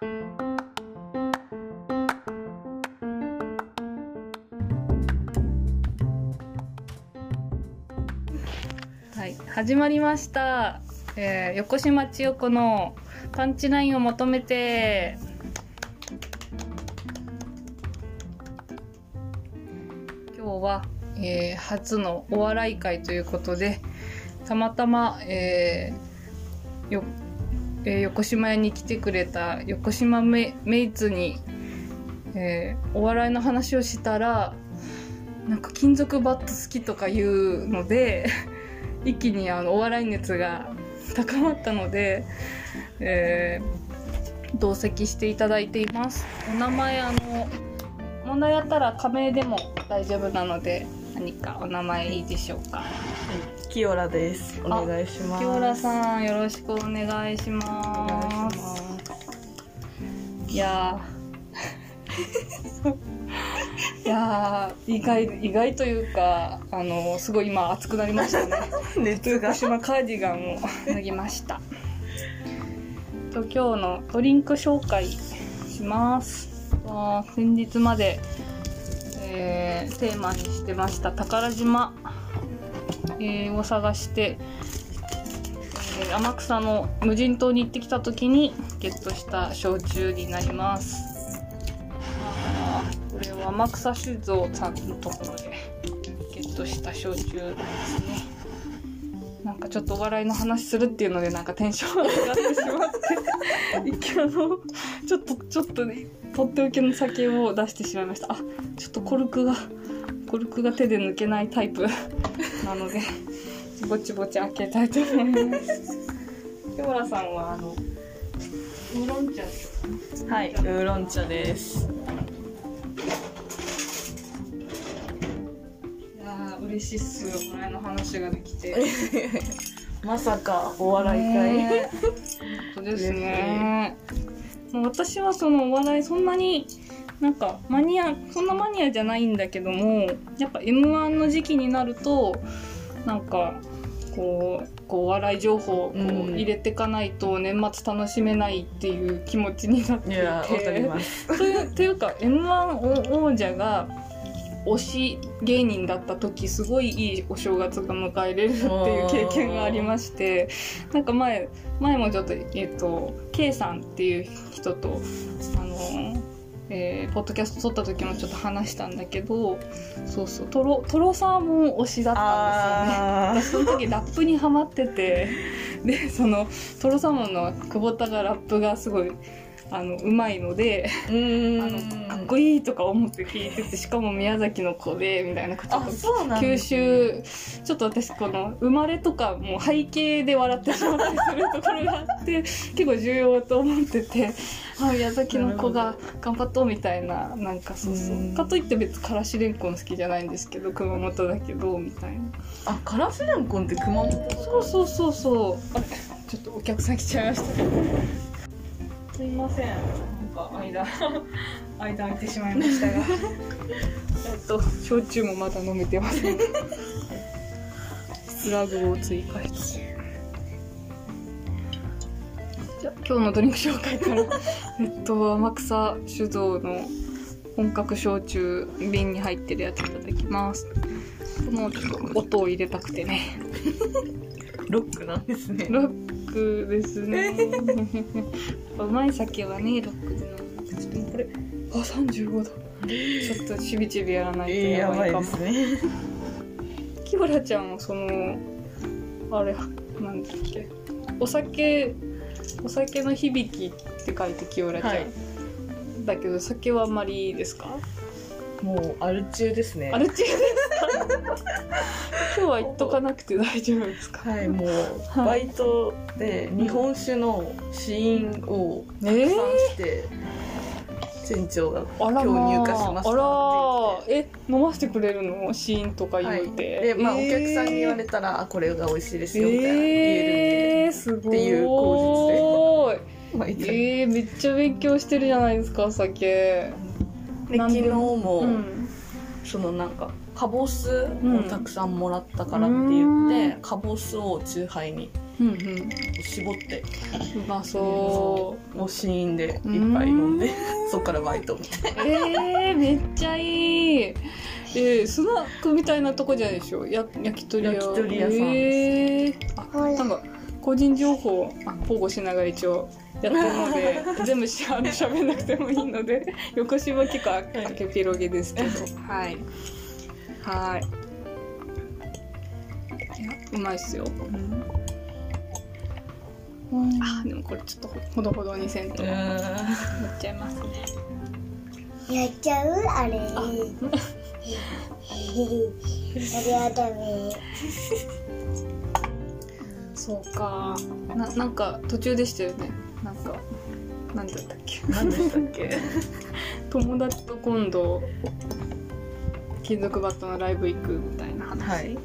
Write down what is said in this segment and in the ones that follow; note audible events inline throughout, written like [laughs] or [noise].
はい、始まりました。えー横島千代子のパンチラインを求めて。今日は、えー初のお笑い会ということで、たまたま、えーよえー横島屋に来てくれた横島メイツに、えーお笑いの話をしたら、なんか金属バット好きとか言うので、[laughs] 一気にあのお笑い熱が高まったので、えー同席していただいています。お名前あの問題あったら仮名でも大丈夫なので何かお名前いいでしょうか。キオラです。お願いします。木村さんよろしくお願いしお願いしまますす。いやー [laughs] いやー意外意外というかあのすごい今熱くなりましたね [laughs] 熱が福。島カーディガンを脱ぎましたと今日のドリンク紹介します先日まで、えーテーマにしてました宝島、えーを探して、えー天草の無人島に行ってきた時にゲットした焼酎になります。これは天草酒造さんのところでゲットした焼酎ですね。なんかちょっとお笑いの話するっていうのでなんかテンション上がってしまって一見あのちょっとちょっとねとっておきの酒を出してしまいました。あちょっとコルクがコルクが手で抜けないタイプなのでぼちぼち開けたいと思います。木村さんはあのウーロン茶ですはい、ウーロン茶です。嬉しいっすお笑いの話ができて [laughs] まさかお笑い会。本当ですね。もう私はそのお笑いそんなになんかマニアそんなマニアじゃないんだけどもやっぱ m 1の時期になるとなんかこうこうお笑い情報をこううん入れていかないと年末楽しめないっていう気持ちになっていて。いや、わかります。というというか m 1王者が推し芸人だった時すごいいいお正月が迎えれるっていう経験がありましてなんか前前もちょっとえっ、と K さんっていう人とあのえーポッドキャスト撮った時もちょっと話したんだけどそうそうトロトロサーモン推しだったんですよね。その時ラップにハマっててでそのトロサーモンの久保田がラップがすごいあのうまいのであ。のかっこいいとか思って聞いててしかも宮崎の子でみたいなちょっあ、とそうなん九州ちょっと私この生まれとかもう背景で笑ってしまったりするところがあって [laughs] 結構重要と思っててあ宮崎の子が頑張っとうみたいななんかそうそう。うん。かといって別にからしれんこん好きじゃないんですけど熊本だけどみたいな。あ、からしれんこんって熊本そうそうそうそう。あれちょっとお客さん来ちゃいましたすいません。なんか間 [laughs] 間空いてしまいましたが。[laughs] えっと焼酎もまだ飲めてません。[laughs] スラグを追加して。じゃあ今日のドリンク紹介から。えっと天草酒造の本格焼酎瓶に入ってるやついただきます。このちょっと音を入れたくてね。ロックなんですね。ロックですね。うまい酒はね、ロックで飲むんですけどこれ、あ、35度。ちょっとちびちびやらないとえー、やばいかも。ですね。キヨラちゃんもその、あれ、なんだっけ。お酒、お酒の響きって書いてキヨラちゃん。はいだけど酒はあんまりいいですか？もうアル中ですね。アルチューですか？今日は言っとかなくて大丈夫ですか？はい、もうはいバイトで日本酒の試飲をたくさんえーして、店長が今まあ日入荷しましたって言あって。らえ飲ませてくれるの？シーンとかはい、言うて、で、まあ、おえー。客さんに言われたら、あこれが美味しいですよみたいな。言ええー、すごい。っていう口実るんでえー、めっちゃ勉強してるじゃないですかお酒で昨日も、うん。そのなんかカボスうん。をたくさんもらったからって言って、うん。カボスをチューハイにうんうん。絞ってうまそもう。試飲で一杯飲んでそっからバイトみたいな。うえー、めっちゃいい。えー、スナックみたいなとこじゃないでしょ？や焼き鳥屋。焼き鳥屋さんです。えー、あなんか個人情報あ保護しながら一応やってるので [laughs] 全部しあの喋んなくてもいいので横芝結構ああけぴろげですけど。はい。はい。いやうまいっすよ。あでもこれちょっとほどほどにせんと。やっちゃいますね。やっちゃう？あれ。あ。あれはダメ。[laughs] そうか。ななんか途中でしたよねなんかなんだったっけ？何でしたっけ？[laughs] 友達と今度金属バットのライブ行くみたいな話、はい。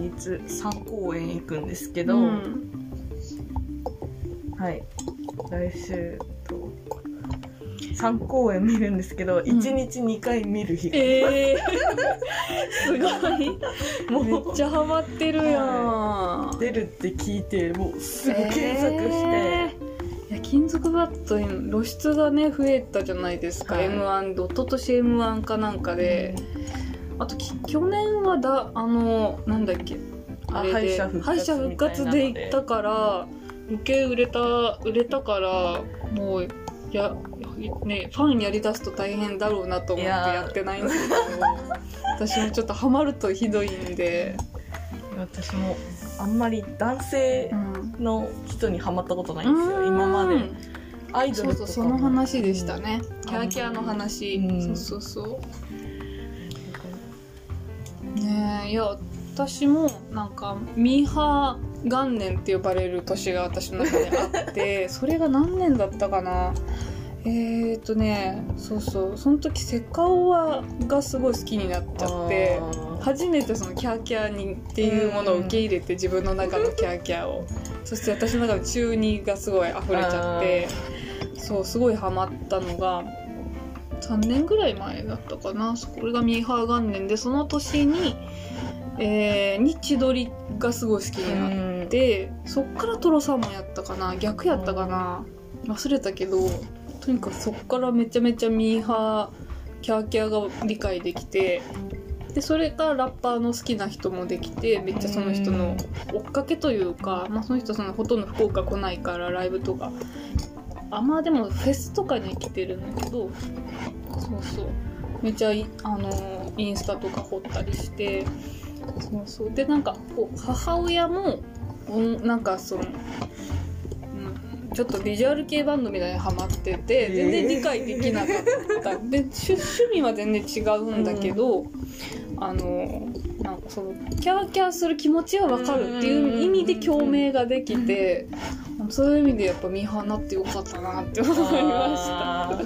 来月3公演行くんですけど、うん。はい。来週。と3公演見るんですけど、1日2回見る日が、えー、すごい。もめっうちゃハマってるやん、出るって聞いてもうすぐ検索して、えー。いや金属バットに露出がね増えたじゃないですか、はい。m 1で一昨年 m 1かなんかで、あとき去年はだあのなんだっけ。ああれで敗者復活で。行ったから余計売れた売れたからもうやねファンやりだすと大変だろうなと思っていやってないんですけど私もちょっとハマるとひどいんで、私もあんまり男性うん、の人にハマったことないんですよ今まで。アイドルとかも。そうその話でしたね。キャーキャーの話、うん。そうそうそう。ねえいや私もなんかミーハー元年って呼ばれる年が私の中であってそれが何年だったかなえーとねそうそう。その時セカオワがすごい好きになっちゃって初めてそのキャーキャーにっていうものを受け入れて自分の中のキャーキャーを。そして私の中の中二がすごい溢れちゃってそうすごいハマったのが3年ぐらい前だったかな。これがミーハー元年でその年に、えー、に千鳥がすごい好きになってそっからトロさんもやったかな。逆やったかな。忘れたけどとにかそっからめちゃめちゃミーハーキャーキャーが理解できてでそれからラッパーの好きな人もできてめっちゃその人の追っかけというか、まあ、その人そのほとんど福岡来ないからライブとか。あまあでもフェスとかに来てるんだけどそうそう。めっちゃあのインスタとか掘ったりしてそうそう。でなんかこう母親もなんかその、ちょっとビジュアル系バンドみたいにハマってて全然理解できなかった、で趣趣味は全然違うんだけど、あのなんかそのキャーキャーする気持ちは分かるっていう意味で共鳴ができて、そういう意味でやっぱミーハーになってよかったなって思いました。あ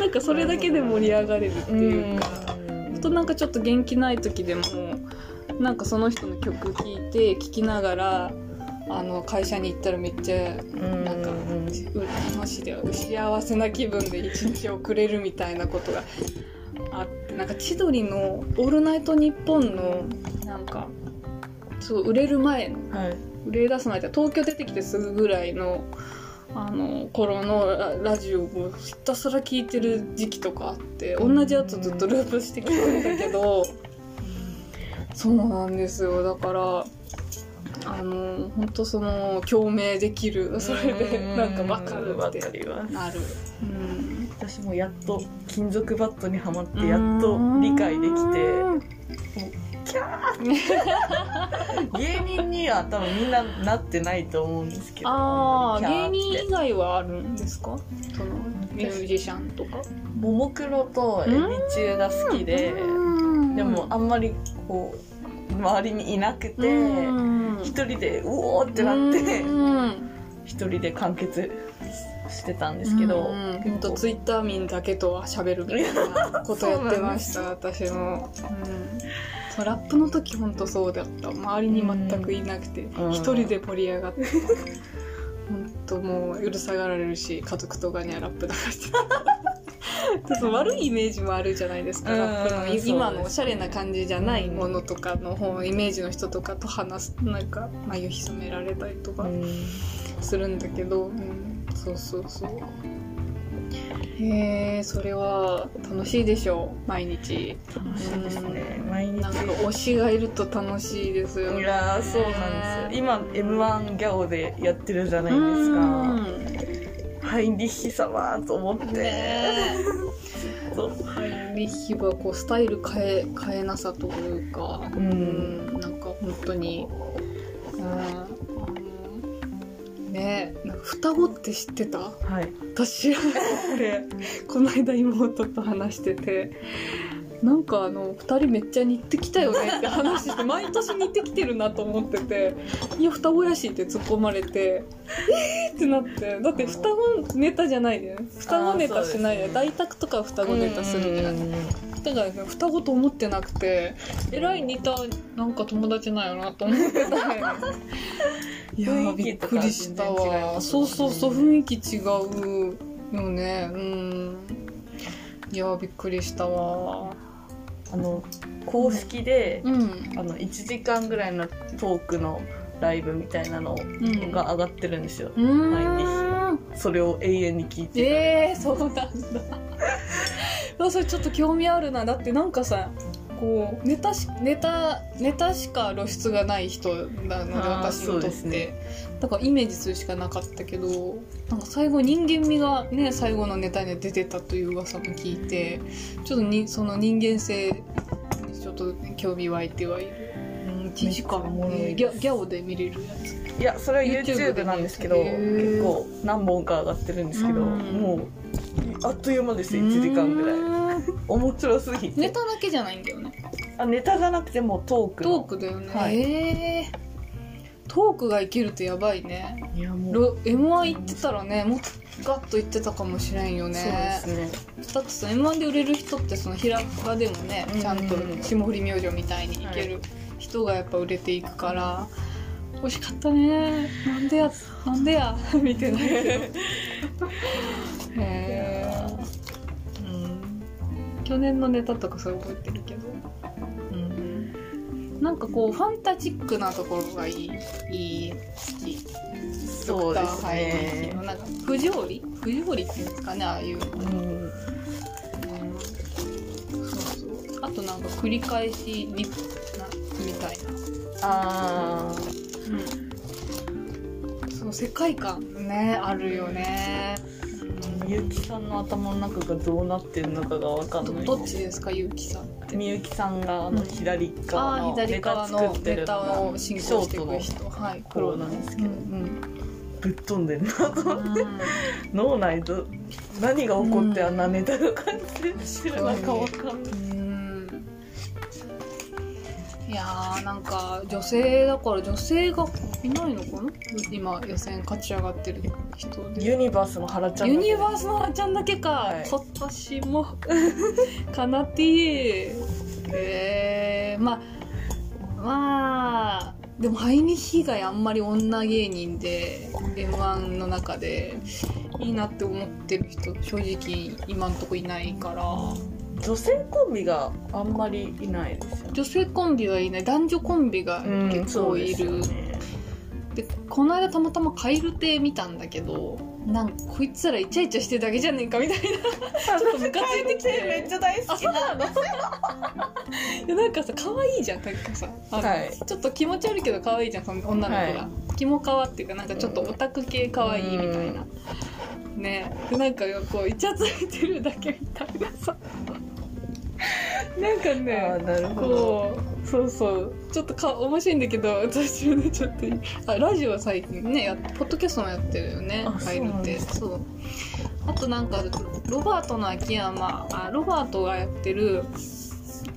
なんかそれだけで盛り上がれるってーいうか、あとなんかちょっと元気ない時でもなんかその人の曲聴いて聴きながらあの会社に行ったらめっちゃうん。なんかうんう楽しいで幸せな気分で一日をくれるみたいなことがあってなんか千鳥の「オールナイトニッポン」のなんかそう売れる前のはい。売れ出す前で東京出てきてすぐぐらいのあの頃のララジオをひたすら聞いてる時期とかあって同じやつずっとループしてきてるんだけどそうなんですよ。だからあの本当その共鳴できるそれでなんか分かるわって。かります。なる、うん、私もやっと金属バットにはまってやっと理解できてキャー芸人には多分みんななってないと思うんですけどああ芸人以外はあるんですか？そのミュージシャンとか？ももクロとエビ中が好きで、でもあんまりこう周りにいなくてうん一人でうおーってなってうん。一人で完結してたんですけどうん。ほんとツイッター民だけとは喋るみたいなことやってました私も、うん、ラップの時ほんとそうだった。周りに全くいなくてうん。一人で盛り上がって [laughs] ほんともううるさがられるし家族とかにはラップ流してたそう悪いイメージもあるじゃないですか、うんラップの今のおしゃれな感じじゃないものとかの方イメージの人とかと話すなんか眉潜められたりとかするんだけど、うん、そうそうそう。へえそれは楽しいでしょう毎日。楽しいですね。毎日。なんか推しがいると楽しいですよね。いやーそうなんですよ。今 m 1ギャオでやってるじゃないですかハインリッヒ様と思って、ねハインリッヒはこうスタイル変え変えなさというか、ううん。ん、なんか本当に、うん、ねなんか双子って知ってた？はい。私 [laughs] この間妹と話しててなんかあの2人めっちゃ似てきたよねって話して毎年似てきてるなと思ってて「いや双子やし」って突っ込まれて「えー!」ってなってだって双子ネタじゃないで、ね、双子ネタしないでね。大宅とかは双子ネタするじゃな。いだから、ね、双子と思ってなくてえらい似たなんか友達なんやなと思ってた [laughs] いやーびっくりしたわ。そうそうそう雰囲気違うよね。うん。いやーびっくりしたわあの公式で、うん。あの1時間ぐらいのトークのライブみたいなのうんが上がってるんですよ、うーんそれを永遠に聞いて。えー、そうなんだ。[laughs] あそれちょっと興味あるな。だってなんかさこうネタしネタネタしか露出がない人なので私にとって、ね。だからイメージするしかなかったけどなんか最後人間味がね最後のネタに出てたという噂も聞いてちょっとにその人間性にちょっと興味湧いてはいる。うん1時間もギャギャオで見れるやつ。いやそれは YouTube なんですけど結構何本か上がってるんですけど、うん。もうあっという間ですよ1時間ぐらい。面白すぎて。ネタだけじゃないんだよね。あネタじゃなくてもうトークの。トークだよね、はい。えートークがいけるとやばいね。いやもう。ロ m 1行ってたらねもっとガッと行ってたかもしれんよね。そうですね。だってさ m 1で売れる人ってその平場でもねうん。ちゃんと霜降り明星みたいにいける人がやっぱ売れていくから惜しかったね。なんでやなんでや [laughs] 見てな。[laughs] いけどへえ、うん、去年のネタとかそう覚えてるけど。うんなんかこうファンタジックなところがいいいい好きそうですねのなんか不条理不条理っていうんですかねああいうのうん。そうそう。あとなんか繰り返しリップなみたいな、あその世界観ねあるよね、あみゆきさんの頭の中がどうなってるのかがわかんないどどっちですかゆうきさんって。みゆきさんがあのうん左側のネタ作ってるショートのいく人。はいプロなんですけど。うんぶっ飛んでるなと思って。うん脳内ど何が起こってあんなネタが完成してるのかわかんないうん。いやーなんか女性だから女性がいないのかな？今予選勝ち上がってる人で。ユニバースの原ちゃんユニバースのあちゃんだけか、はい今年も。かなってえ。ー、まあまあでもハイニヒがあんまり女芸人で m 1の中でいいなって思ってる人正直今んとこいないから。女性コンビがあんまりいないですよね。女性コンビはいない。男女コンビが結構いる、ねでこの間たまたま蛙亭見たんだけどなんかこいつらイチャイチャしてるだけじゃねえかみたいな。[laughs] ちょっとムカついてきてめっちゃ大好きなんです [laughs] いやなんかさ可愛いじゃんなんかさ。はい。ちょっと気持ち悪いけど可愛いじゃんその女の子が、はキモカワっていうかなんかちょっとオタク系可愛いみたいな、ね。でなんかこうイチャついてるだけみたいなさ。なんかあねーなるほど。こうそうそう。ちょっとか面白いんだけど私はねちょっとあラジオは最近ねやポッドキャストもやってるよねあ入るって。そうあとなんかロバートの秋山あロバートがやってる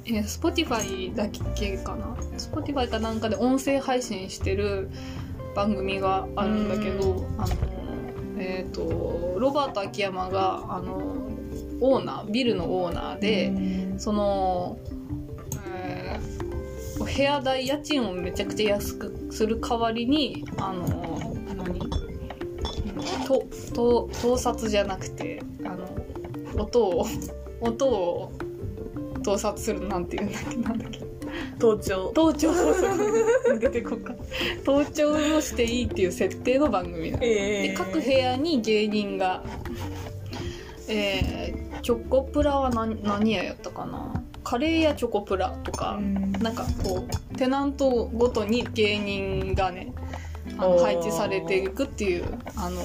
えー、Spotify だけかな？Spotify かなんかで音声配信してる番組があるんだけどあのえっ、とロバート秋山があのオーナービルのオーナーで、その、えー部屋代家賃をめちゃくちゃ安くする代わりにあの何？うんとと盗撮じゃなくてあの音を音を盗撮するなんていうんだっけなんだっけ。盗聴。盗聴。そうそう出てこっか盗聴をしていいっていう設定の番組なの。えで各部屋に芸人が。えー、チョコプラは何何屋やったかなカレー屋チョコプラとか、なんかこうテナントごとに芸人がねあの配置されていくっていうあの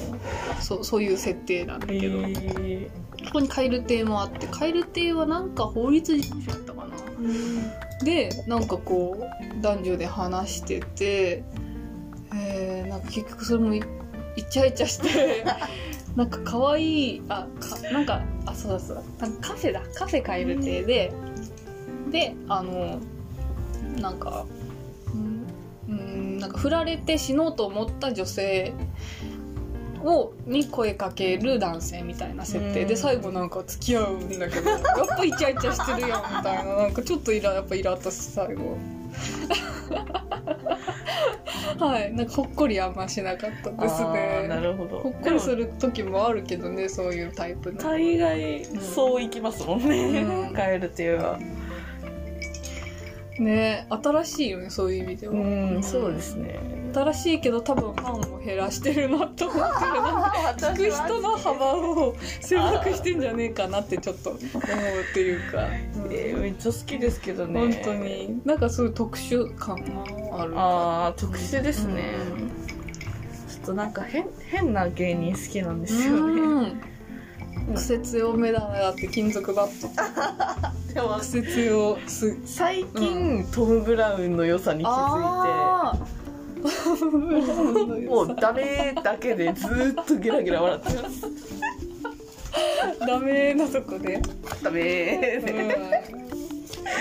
そそういう設定なんだけど、えそこに蛙亭もあって蛙亭はなんか法律事務所やったかな。でなんかこう男女で話してて、えー、なんか結局それもいイチャイチャして [laughs] なんか可愛いあかなんかあそうだそうだ。なんかカフェだ。カフェ蛙亭でであのなんかうんうんなんか振られて死のうと思った女性をに声かける男性みたいな設定。うん。で最後なんか付き合うんだけど [laughs] やっぱイチャイチャしてるやんみたいな。なんかちょっとイラやっぱイラッとして最後。[laughs] はい。なんかほっこりあんましなかったですあーなねるほど。ほっこりする時もあるけどねそういうタイプの。大概そういきますもんね、うん。カエルっていうのはね新しいよねそういう意味では。うんそうですね。新しいけど多分ファンを減らしてるなと思ってる [laughs] 聞く人の幅を狭くしてんじゃねえかなってちょっと思うっていうか、うんえーめっちゃ好きですけどね。本当に。なんかそういう特殊感がある。ああ特殊ですね、ちょっとなんか変変な芸人好きなんですよね、うん。[laughs] 癖強めだなって金属バットでも癖強す最近、トム・ブラウンの良さに気づあいて。もうダメだけでずーっとゲラゲラ笑ってます。ダメなとこで。ダメ。うん。好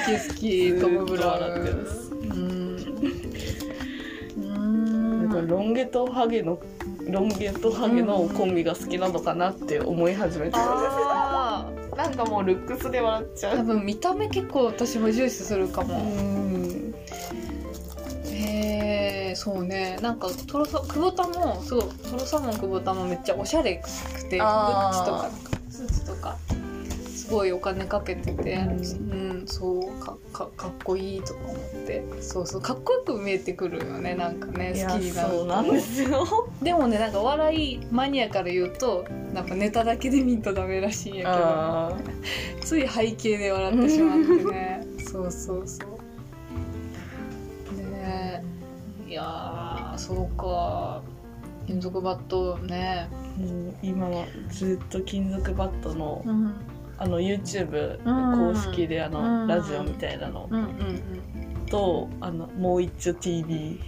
き好きトム・ブラ笑ってまンうん。なんかロン毛とハゲのロン毛とハゲのコンビが好きなのかなって思い始めてるんあですなんかもうルックスで笑っちゃ多分見た目結構私も重視するかも、うん。へえそうね。なんかトロサ久保田もすごいトロサーモン久保田もめっちゃおしゃれくてグあー。ッチとかスーツとかすごいお金かけてて、ううんそうかかかっこいいとか思って。そうそうかっこよく見えてくるよねなんかねいや好きになるそうなんですよでもねなんかお笑いマニアから言うとなんかネタだけで見んとダメらしいんやあけどつい背景で笑ってしまってね。[laughs] そうそうそう。ねえ。いやーそうか。金属バットね。ーもう今はずっと金属バットのうん。あの YouTube うん。公式であうん。のラジオみたいなの。うんうんうん。とあのもう一丁 TV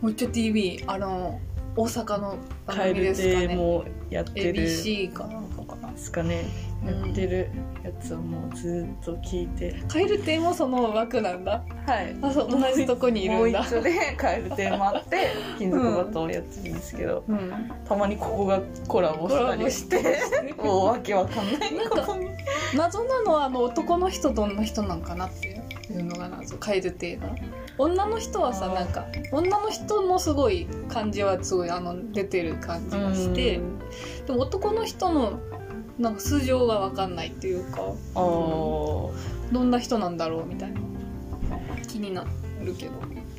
もう一丁 TV あの大阪の番組ですかね。亭もやってる。ABC かなんかかなですかねうんやってるやつをもうずっと聞いて。カエル亭もその枠なんだ。はい。あそう同じとこにいもう一るんだ丁でカエル亭もあって [laughs] 金属バットをやってるんですけど、うん。たまにここがコラボしたりして。[laughs] もうわけわかんないなんか謎なのはあの男の人どんな人なんかなっていうのが謎。カエル亭の女の人はさなんか女の人のすごい感じはすごいあの出てる感じがしてうん。でも男の人のなんか素性が分かんないっていうかあー。どんな人なんだろうみたいな。気になるけど。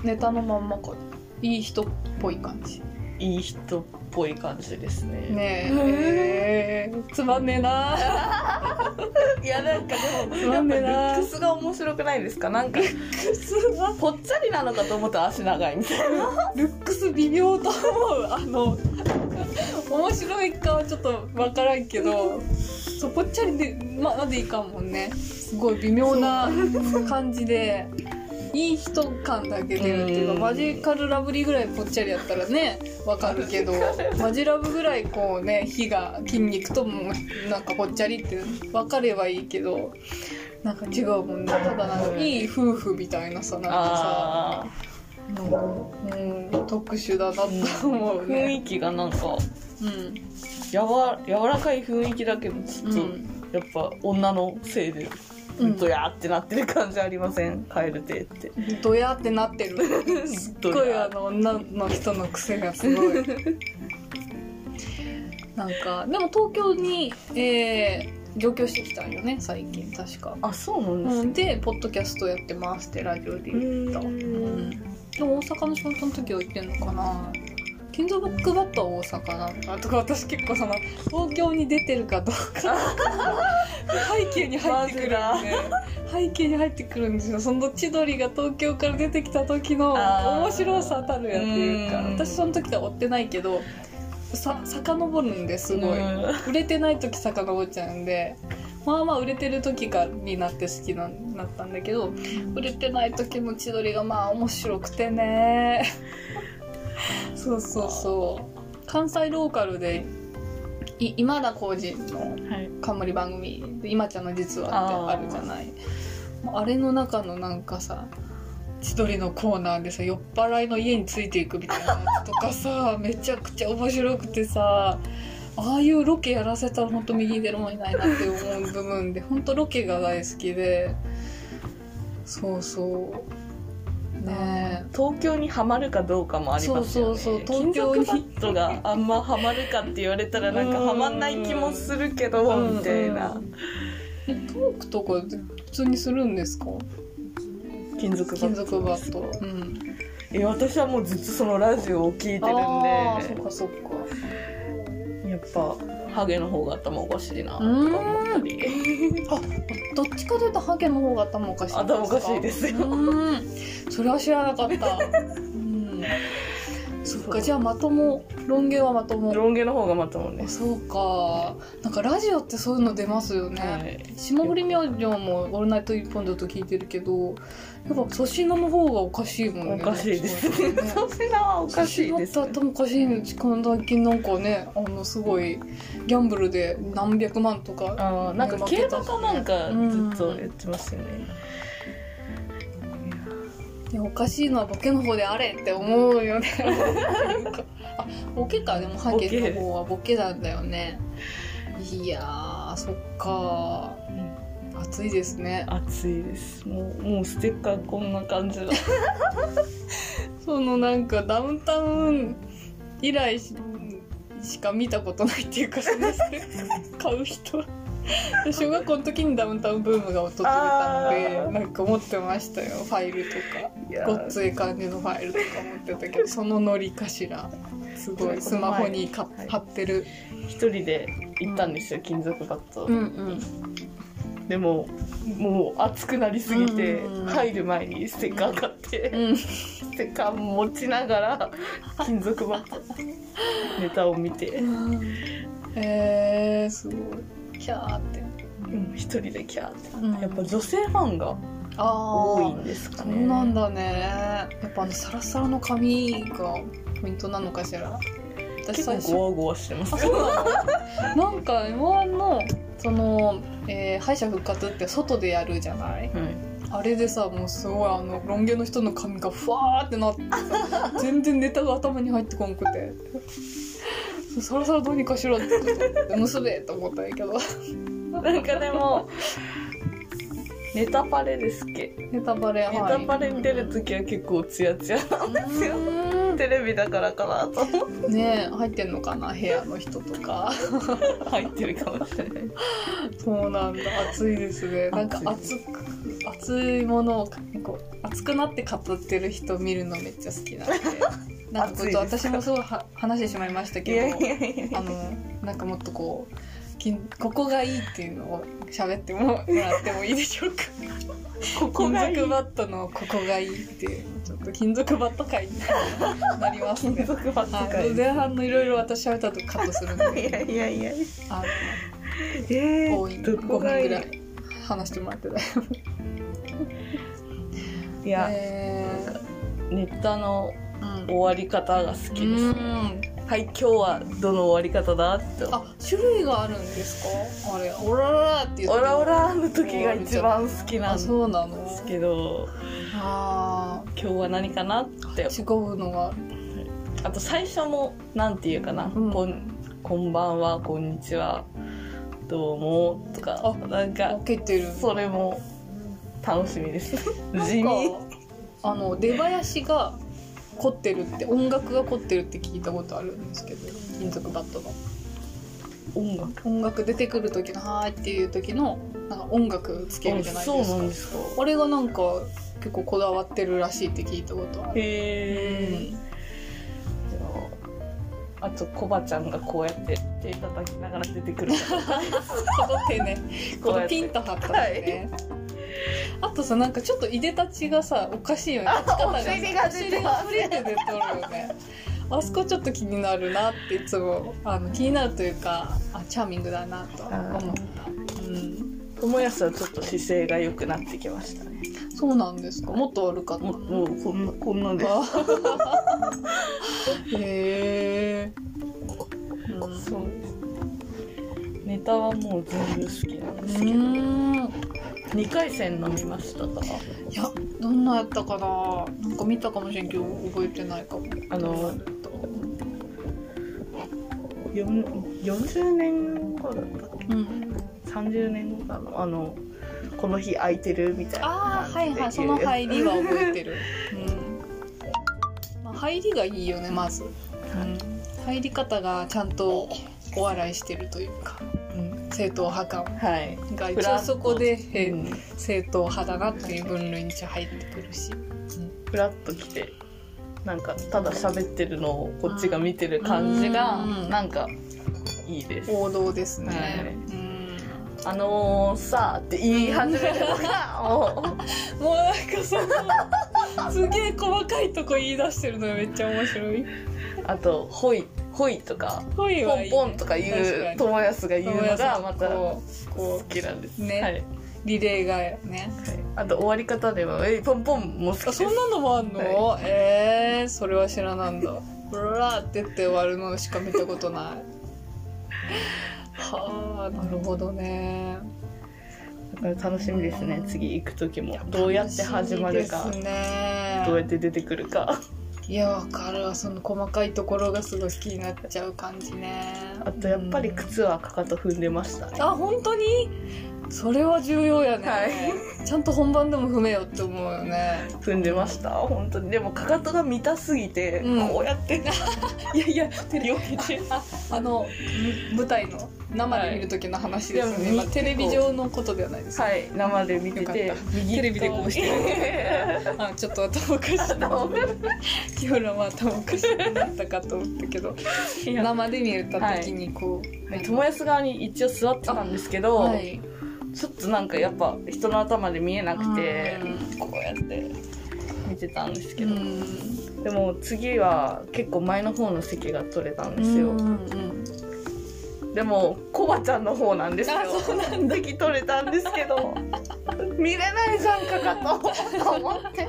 ネタのまんまか。いい人っぽい感じいい人っぽい感じですね。ねえ。えーつまんねえな。[laughs] いやなんかでもやっぱルックスが面白くないですか？なんか。ぽっちゃりなのかと思ったら足長いみたいな。ルックス微妙と思う。あの面白いかはちょっと分からんけどそうぽっちゃりでままでいかんもんね。すごい微妙な感じでいい人感だけ出るっていうかうん。マジカルラブリーぐらいぽっちゃりやったらね分かるけどマジラブぐらいこうね火が筋肉ともなんかぽっちゃりって分かればいいけどなんか違うもんね。ただなんかいい夫婦みたいなさなんかさあなんかうん特殊だなと思うー雰ね。囲気がなんかうん。やわ柔らかい雰囲気だけどちょっと、うん。やっぱ女のせいで。うんドヤーってなってる感じありません？カエル亭って。ドヤってなってる。[laughs] すっごいあの女の人の癖がすごい。[laughs] なんかでも東京に、えー上京してきたんよね最近確か。あそうなんですね。うん、でポッドキャストやってますってラジオで言った。ううん。ん。でも大阪の仕事の時は言ってんのかな金属バットは大阪なのかなとか私結構その東京に出てるかどうか背景に入ってくるんで背景に入ってくるんですよ。その千鳥が東京から出てきた時の面白さたるやっていうかうん私その時は追ってないけどさ遡るんですごい。うん。売れてない時遡っちゃうんでまあまあ売れてる時かになって好きななったんだけど売れてない時の千鳥がまあ面白くてね [laughs] そうそう。そう。関西ローカルでい今田耕司のはい。冠番組で「今ちゃんの実は」ってあるじゃない。あれの中のなんかさ千鳥のコーナーでさ酔っ払いの家についていくみたいなやつとかさ [laughs] めちゃくちゃ面白くてさああいうロケやらせたら本当右に出るもんいないなって思う部分で本当ロケが大好きでそうそうね。東京にはまるかどうかもありますよね。そうそうそう。東京に金属バットがあんまはまるかって言われたらなんかはまんない気もするけどうん。みたいな。えトークとか普通にするんですか？金属バット。金属バット。うん。え私はもうずっとそのラジオを聞いてるああそんっかそっか。でやっぱハゲの方が頭おかしいなとか思ったり。あどっちかというとハゲの方が頭おかしいんですか？頭おかしいですよ。うん。それは知らなかった。うんそっかじゃあまともロン毛はまとも。ロン毛の方がまともね。あそうか。なんかラジオってそういうの出ますよね、はい。霜降り明星も「オールナイトニッポン」だと聞いてるけどやっぱ粗品の方がおかしいもんね。おかしいですね。ね。粗品はおかしいです粗品って頭おかしいのしかも最近なんかねあのすごいギャンブルで何百万とかあーなんか競馬かなんかずっとやってますよね、いやおかしいのはボケの方であれって思うよね。[laughs] あボケか。でもハゲの方はボケなんだよね。いやーそっか。暑いですね。暑いです。もうもうステッカーこんな感じだ。[laughs] そのなんかダウンタウン以来ししか見たことないっていうかその [laughs] 買う人小学校の時にダウンタウンブームが訪れたのあでー。なんか持ってましたよ。ファイルとか。ごっつい感じのファイルとか持ってたけど [laughs] そのノリかしら。すごい。スマホに貼ってる。一人で行ったんですよ、金属バット、うんうん。でももう暑くなりすぎて、うん入る前にステッカー買って、うん。ステッカー持ちながら金属バット。ネタを見て、えー、すごいキャーって。うん一人でキャーって、うん。やっぱ女性ファンが多いんですかそねうなんだね。やっぱあのサラサラの髪がポイントなのかしら。私結最初構ゴワゴワしてます。[laughs] なんか m 1のその、えー敗者復活って外でやるじゃない？はい。あれでさもうすごいあのロン毛の人の髪がふわーってなってさ全然ネタが頭に入ってこんくてそうサラサラどうにかしろって。[laughs] 結べと思ったんやけど。なんかでもネタパレですっけ。ネタバレネタパレに出る時は結構ツヤツヤなんですよ。うテレビだからかなと思っーんねえ入ってんのかな？部屋の人とか。て [laughs] 入ってるかもしれない。そうなんだ。暑いですね。なんか熱く熱いものをこう熱くなって語ってる人見るのめっちゃ好きなんでなんかちょっと私もすごいは話してしまいましたけどあのなんかもっとこうここがいいっていうのを喋ってももらってもいいでしょうか。[laughs] ここ金がいい。属バットのここがいいっていうちょっと金属バット界になりますね。金属バットは界い前半のいろいろ私喋ったとカットするん [laughs] いでやいやいや。あえの多いー、ど5分ぐらい話してもらってたよ [laughs] いや、えネタの終わり方が好きです、うん。はい今日はどの終わり方だって。あ種類があるんですか？あれオラララって言ってオラオラの時が一番好きなんあですそうなの？けど。あ今日は何かなって。ー違うのが。あと最初もなんていうかな、うん。こんこんばんはこんにちは。どうもとか。あなんか分けてる。それも楽しみです。地味。あの出囃子が凝ってるって音楽が凝ってるって聞いたことあるんですけど金属バットの。音楽。音楽出てくる時の「はーい」っていう時のなんか音楽つけるじゃないですか。ですか。あれがなんか結構こだわってるらしいって聞いたことある、へえあとコバちゃんがこうやって手叩きながら出てくる。[laughs] この手ねこのピンと張ったのね、あとさなんかちょっといでたちがさおかしいよね。立ち方がさお尻が出てます。お尻が出てるよね。あそこちょっと気になるなっていつもあの気になるというかあチャーミングだなと思った、うん、友安はちょっと姿勢が良くなってきましたね。そうなんですか？もっと悪かったもうもうこんなこんなで。す [laughs] へえ、うんそう。ですネタはもう全部好きなんですけど、うん2回戦飲みましたか？いやどんなやったかな？なんか見たかもしれんけど覚えてないかも。あのよん40年後だったっけうん。30年後かな？あのこの日空いてるみたいなああはいはい [laughs] その入りは覚えてる、うん。まあ、入りがいいよねまず、うん、入り方がちゃんとお笑いしてるというか。うん正統派感。はい。が一応そこで、えうん。正統派だなっていう分類に入ってくるし、フラッと来てなんかただ喋ってるのをこっちが見てる感じがうん。なんかいいです。王道ですね、はい。うん。あのー、さあって言い始めるのがも [laughs] もうなんかそのすげえ細かいとこ言い出してるのがめっちゃ面白い。うあと「ほい」ほいとかほい「ポはいいンポン」とか言確かにう友安が言うのがまたこう好こきなんですねはい、リレーがね。あと終わり方では「えいポンポン」も好きですあそんなのもあんの？はええー、それは知らなんだ。ブラーって言って終わるのしか見たことない。はあなるほどね。楽しみですね次行く時もどうやって始まるかね。どうやって出てくるかいやわかるわその細かいところがすごい好きになっちゃう感じね。あとやっぱりうん靴はかかと踏んでましたねあ本当に？それは重要やね、はい。ちゃんと本番でも踏めよって思うよね。踏んでました本当に。でもかかとが見たすぎて、うん。こうやって。[laughs] いやいやテレビああのむ舞台の生で見る時の話ですよね、はい。テレビ上のことではないです、はい。生で見ててよかった。右テレビでこうしてる。[laughs] あちょっと頭おかしい頭おかキヨラは頭おかしくなったかと思ったけど生で見た時にこう、友安側に一応座ってたんですけど、はいちょっとなんかやっぱ人の頭で見えなくてうこうやって見てたんですけど、うん。でも次は結構前の方の席が取れたんですよ、でもコバちゃんの方なんですよ。あそうなんだ。席取れたんですけど [laughs] 見れないじゃんかかとと思って。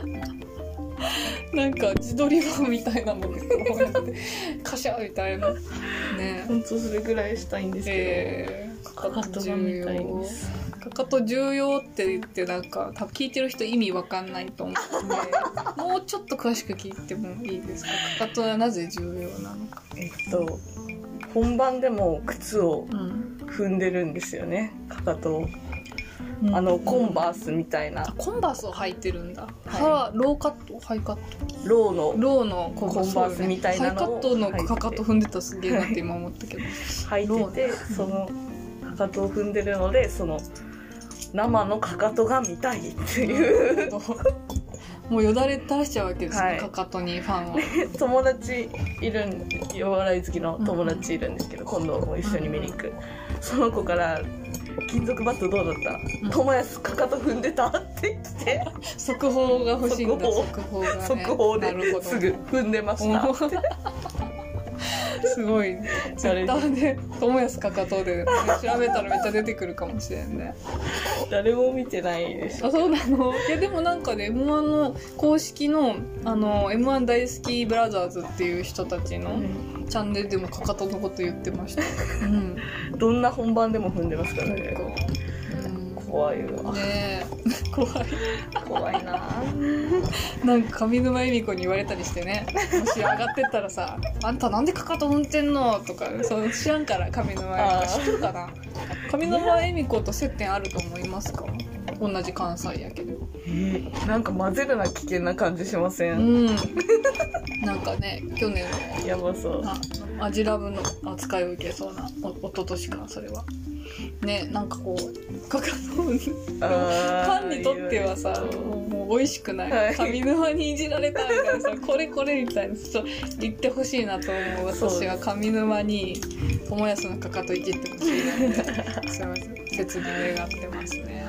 なんか自撮り棒みたいなのでこうやってカシャみたいな。ね。本当それぐらいしたいんですけえー、かかとが見たいんですかかと重要って言ってなんか多分聞いてる人意味わかんないと思うんで。もうちょっと詳しく聞いてもいいですか？かかとはなぜ重要なのか。どえっと本番でも靴をうん踏んでるんですよねかかと。をあのコンバースみたいあなコンバースを履いてるんだ、はい。はローカットハイカット？ローの。ローのコンバースみたいなのを。ハイカットのかかと踏んでたらすげえなって今思ったけど。履いててそのかかとを踏んでるのでその生のかかとが見たいっていう。[laughs] もうよだれ垂らしちゃうわけですね、はい。かかとにファンは。[laughs] 友達いるんお笑い好きの友達いるんですけど、今度も一緒に見に行く、その子から「金属バットどうだった？うん。友安かかと踏んでた?」って来て。[laughs] 速報が欲しいんだ速報。速報がね。ですぐ踏んでました。おすごい。ねツイッターで友安かかとで、ね、調べたらめっちゃ出てくるかもしれんね。誰も見てないですあそうなの？いやでもなんかね m 1の公式のあの m 1大好きブラザーズっていう人たちのチャンネルでもかかとのこと言ってました。うん。[laughs] どんな本番でも踏んでますからね怖いわ。ねえ。[laughs] 怖い。怖いな。なんか上沼恵美子に言われたりしてね。もし上がってったらさ「あんたなんでかかと踏んでんの?」とかその知らんから上沼恵美子。知ってるかな？上沼恵美子と接点あると思いますか？同じ関西やけど。えーなんか混ぜるな危険な感じしませうん。んなんかね去年のやばそう。あアジラブの扱いを受けそうなお一昨年かそれはねなんかこうかかとにあーファンにとってはさもう美味しくない、はい。上沼にいじられたみたいなさ [laughs] これこれみたいなちょっと言ってほしいなと思う私は上沼に友安のかかといじってほしいなってすいません。切に願ってますね。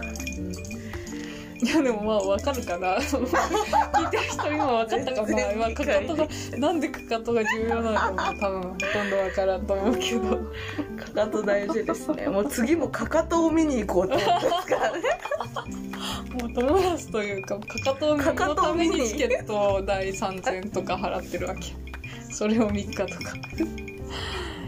いやでもまあ分かるかな。[laughs] 聞いてる人今分かったかな全然今かかとがなんでかかとが重要なのかも多分ほとんど分からんと思うけどかかと大事ですね。もう次もかかとを見に行こうと思ってますからね。もう友達というかかかとを見かかのためにチケットを第3000とか払ってるわけ。それを3日とか。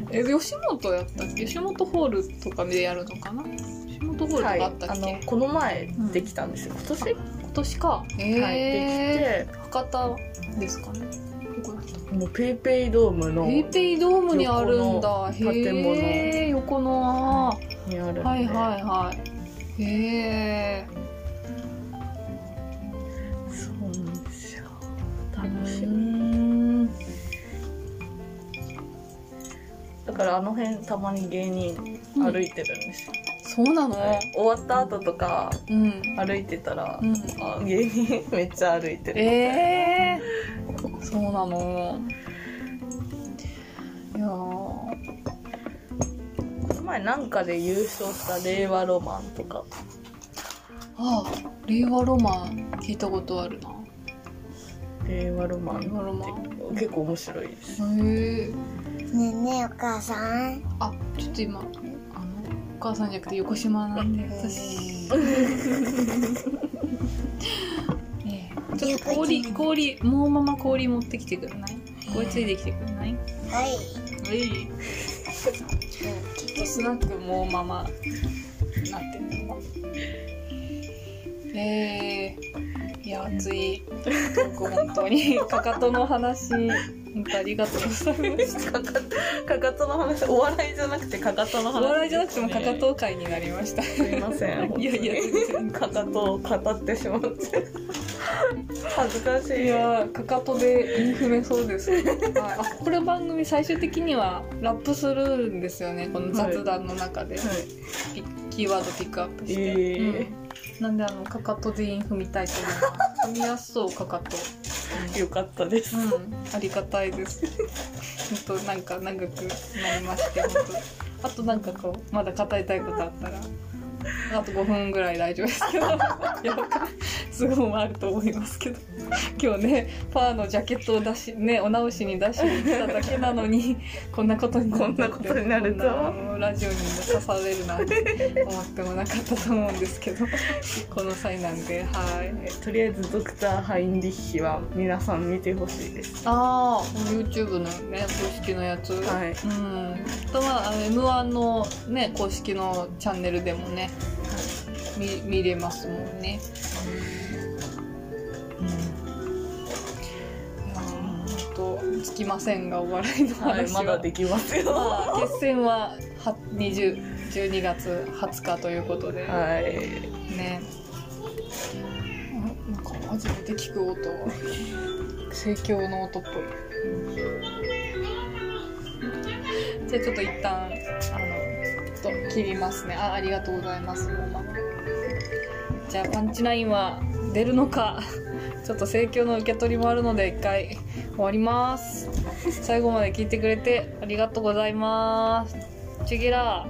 え吉本やったっけ？吉本ホールとかでやるのかな？吉本ホールとかあったっけ、あのこの前できたんですよ、今年、今年か。へはい。えできて。博多ですかねもうペイペイドームのペイペイドームにあるんだ。建物。へえ横の。あにあるはいはいはい。へえそうなんですよ。楽しうみん。だからあの辺たまに芸人歩いてるんですよ、そうなの、終わった後とかうん。歩いてたら、うん。あ芸人めっちゃ歩いてるええそうなの。いやー。この前なんかで優勝した令和ロマンとか。あ令和ロマン聞いたことあるな。令和ロマン令和ロマン。結構面白いです。へえねえねえお母さん。あちょっと今お母さんじゃなくて横島なんで私。[laughs] ねえ。ちょっと氷氷もうママ氷持ってきてくれない？氷ついてきてくれない？はい。はい。ちょっとスナックもうままなってるの。えー、いや熱い。[laughs] 本当にかかとの話本当ありがとうございました。[laughs] かかかかとの話お笑いじゃなくてかかとの話お笑いじゃなくてもかかと会になりました。すいませんいやいや全然かかとを語ってしまって。恥ずかしい。いやーかかとでインフメそうです、はい、あこれ番組最終的にはラップするんですよね。この雑談の中で、はい。ピキーワードピックアップして、えー。うん。なんであのかかとでイン踏みたいと思います踏みやすそうかかとよかったです、うん。ありがたいです。本当なんか長くなりまして本当。あとなんかこうまだ語りたいことあったらあと5分ぐらい大丈夫ですけど。[laughs] すごいあると思いますけど。今日ねパーのジャケットを出しねお直しに出しに来ただけなのにこんなことにこんなことになると。ラジオにも刺されるなんて思ってもなかったと思うんですけど。この際なんではい。えとりあえずドクター・ハインリッヒは皆さん見てほしいです。ああ YouTube のね公式のやつ。はい。うん。とまああの m 1のね公式のチャンネルでもね見見れますもんね。つきませんがお笑いのはい、話は、まだできますよ。まあ決戦はは20 12月20日ということで、はい。ね。あなんか初めて聞く音 [laughs] 盛況の音っぽい。じゃあちょっと一旦あのと切りますね。あありがとうございますじゃあパンチラインは出るのか。[laughs] ちょっと盛況の受け取りもあるので一回終わります。最後まで聞いてくれてありがとうございます。チギラ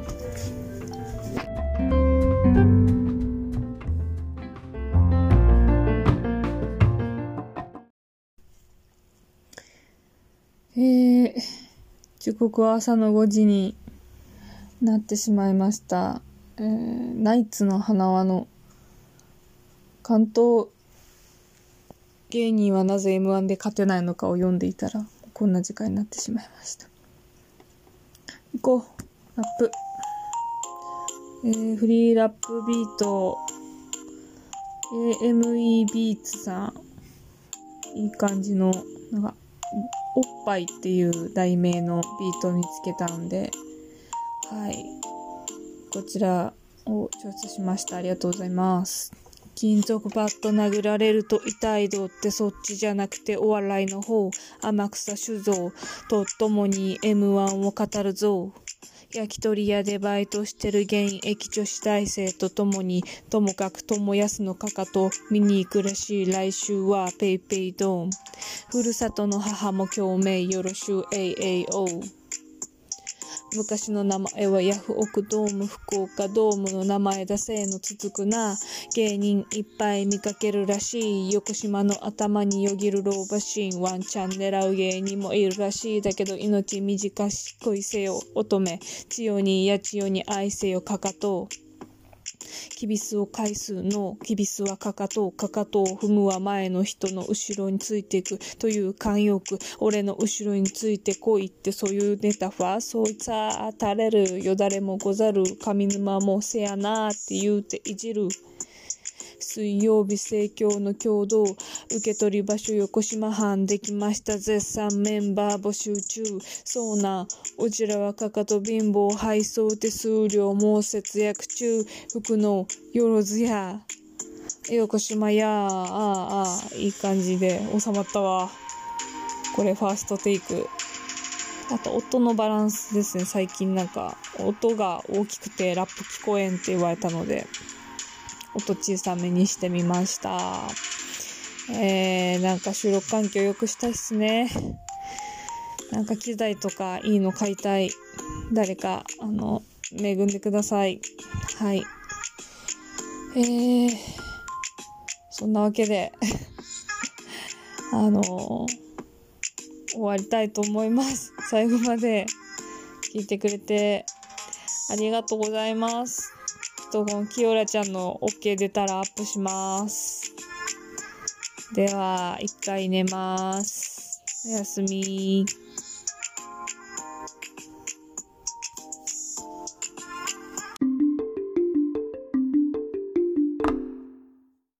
えー、時刻は朝の5時になってしまいました。えー、ナイツの花輪の関東芸人はなぜ M1 で勝てないのかを読んでいたら、こんな時間になってしまいました。行こう。ラップ。えー、フリーラップビート、AME ビーツさん。いい感じの、なんか、おっぱいっていう題名のビートを見つけたんで、はい。こちらを調査しました。ありがとうございます。金属バット殴られると痛い度ってそっちじゃなくてお笑いの方。天草酒造と共に M1 を語るぞ。焼き鳥屋でバイトしてる現役女子大生と共に、ともかく友安のかかと見に行くらしい来週はペイペイドーン。ふるさとの母も共鳴よろしゅう AAO。昔の名前はヤフオクドーム福岡ドームの名前だせーの続くな。芸人いっぱい見かけるらしい横島の頭によぎる老婆心ワンチャン狙う芸人もいるらしい。だけど命短し恋せよ乙女。千代に八千代に愛せよかかと。うキビスを返すの、キビスはかかと、かかとを踏むは前の人の後ろについていくという慣用句、俺の後ろについてこいってそういうネタファー、そいつは垂れる、よだれもござる、上沼もせやなーって言うていじる。水曜日盛況の共同受け取り場所横島藩できました絶賛メンバー募集中。そうなうちらはかかと貧乏配送手数料も節約中。服のよろずや。横島やああああいい感じで収まったわ。これファーストテイク。あと音のバランスですね。最近なんか音が大きくてラップ聞こえんって言われたので。音小さめにしてみました。えー、なんか収録環境良くしたいっすね。なんか機材とかいいの買いたい。誰か、あの、恵んでください。はい。えー、そんなわけで、あの終わりたいと思います。最後まで聞いてくれてありがとうございます。とこのキオラちゃんの OK 出たらアップします。では、一回寝ます。おやすみ。